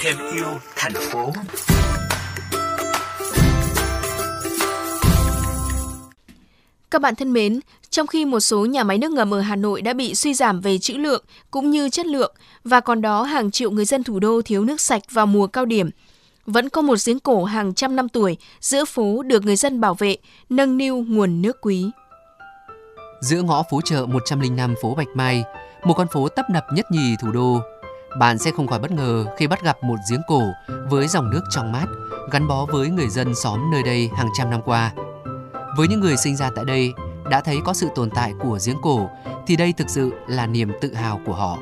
thêm yêu thành phố Các bạn thân mến, trong khi một số nhà máy nước ngầm ở Hà Nội đã bị suy giảm về trữ lượng cũng như chất lượng và còn đó hàng triệu người dân thủ đô thiếu nước sạch vào mùa cao điểm, vẫn có một giếng cổ hàng trăm năm tuổi giữa phố được người dân bảo vệ, nâng niu nguồn nước quý. Giữa ngõ phố chợ 105 phố Bạch Mai, một con phố tấp nập nhất nhì thủ đô, bạn sẽ không khỏi bất ngờ khi bắt gặp một giếng cổ với dòng nước trong mát, gắn bó với người dân xóm nơi đây hàng trăm năm qua. Với những người sinh ra tại đây, đã thấy có sự tồn tại của giếng cổ, thì đây thực sự là niềm tự hào của họ.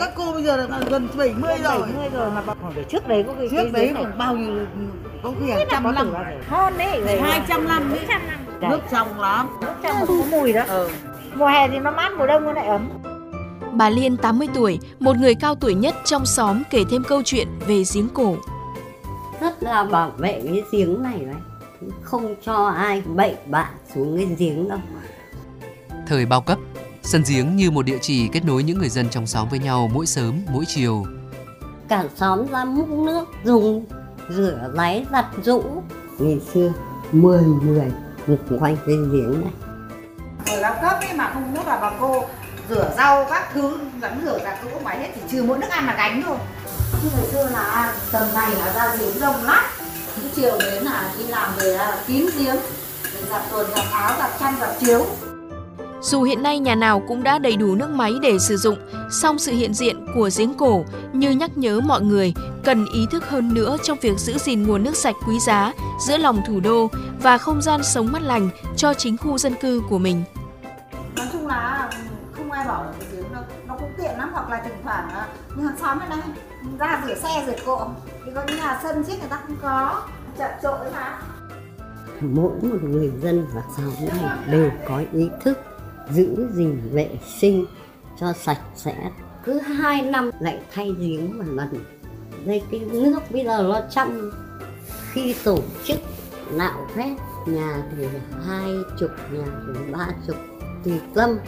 Các cô bây giờ là gần 70 rồi. 70 rồi mà còn phải trước đấy có cái Trước đấy còn bao nhiêu, có khi hàng trăm năm. hơn đấy. 200 năm đấy. 200 năm. Nước trong lắm. Nước trong có mùi đó. Ừ. Mùa hè thì nó mát, mùa đông nó lại ấm. Bà Liên 80 tuổi, một người cao tuổi nhất trong xóm kể thêm câu chuyện về giếng cổ. rất là bảo vệ cái giếng này đấy không cho ai bậy bạ xuống cái giếng đâu Thời bao cấp, sân giếng như một địa chỉ kết nối những người dân trong xóm với nhau mỗi sớm, mỗi chiều. cả xóm ra múc nước dùng rửa ráy giặt rũ ngày xưa 10 người ngục quanh cái giếng này Thời bao cấp ấy mà không nước là bà cô rửa rau các thứ gắn rửa giặt rũ máy hết chỉ trừ mỗi nước ăn là gánh thôi. Chứ ngày xưa là tầm này là ra giếng đông lắm. Cái chiều đến là đi làm về là kín giếng. Giặt quần, giặt áo, giặt chăn, giặt chiếu. Dù hiện nay nhà nào cũng đã đầy đủ nước máy để sử dụng, song sự hiện diện của giếng cổ như nhắc nhớ mọi người cần ý thức hơn nữa trong việc giữ gìn nguồn nước sạch quý giá giữa lòng thủ đô và không gian sống mát lành cho chính khu dân cư của mình. Nói chung là không ai bảo là cái giếng nó Nó cũng tiện lắm, hoặc là thỉnh thoảng là như hàng xóm ở đây ra rửa xe, rửa cộ. Thì có những nhà sân trước người ta không có, chật trội mà. Mỗi một người dân và xã hội đều có ý thức giữ gìn vệ sinh cho sạch sẽ. Cứ hai năm lại thay giếng một lần. Đây, cái nước bây giờ nó trong khi tổ chức nạo vét nhà thì hai chục, nhà thì ba chục, tùy tâm.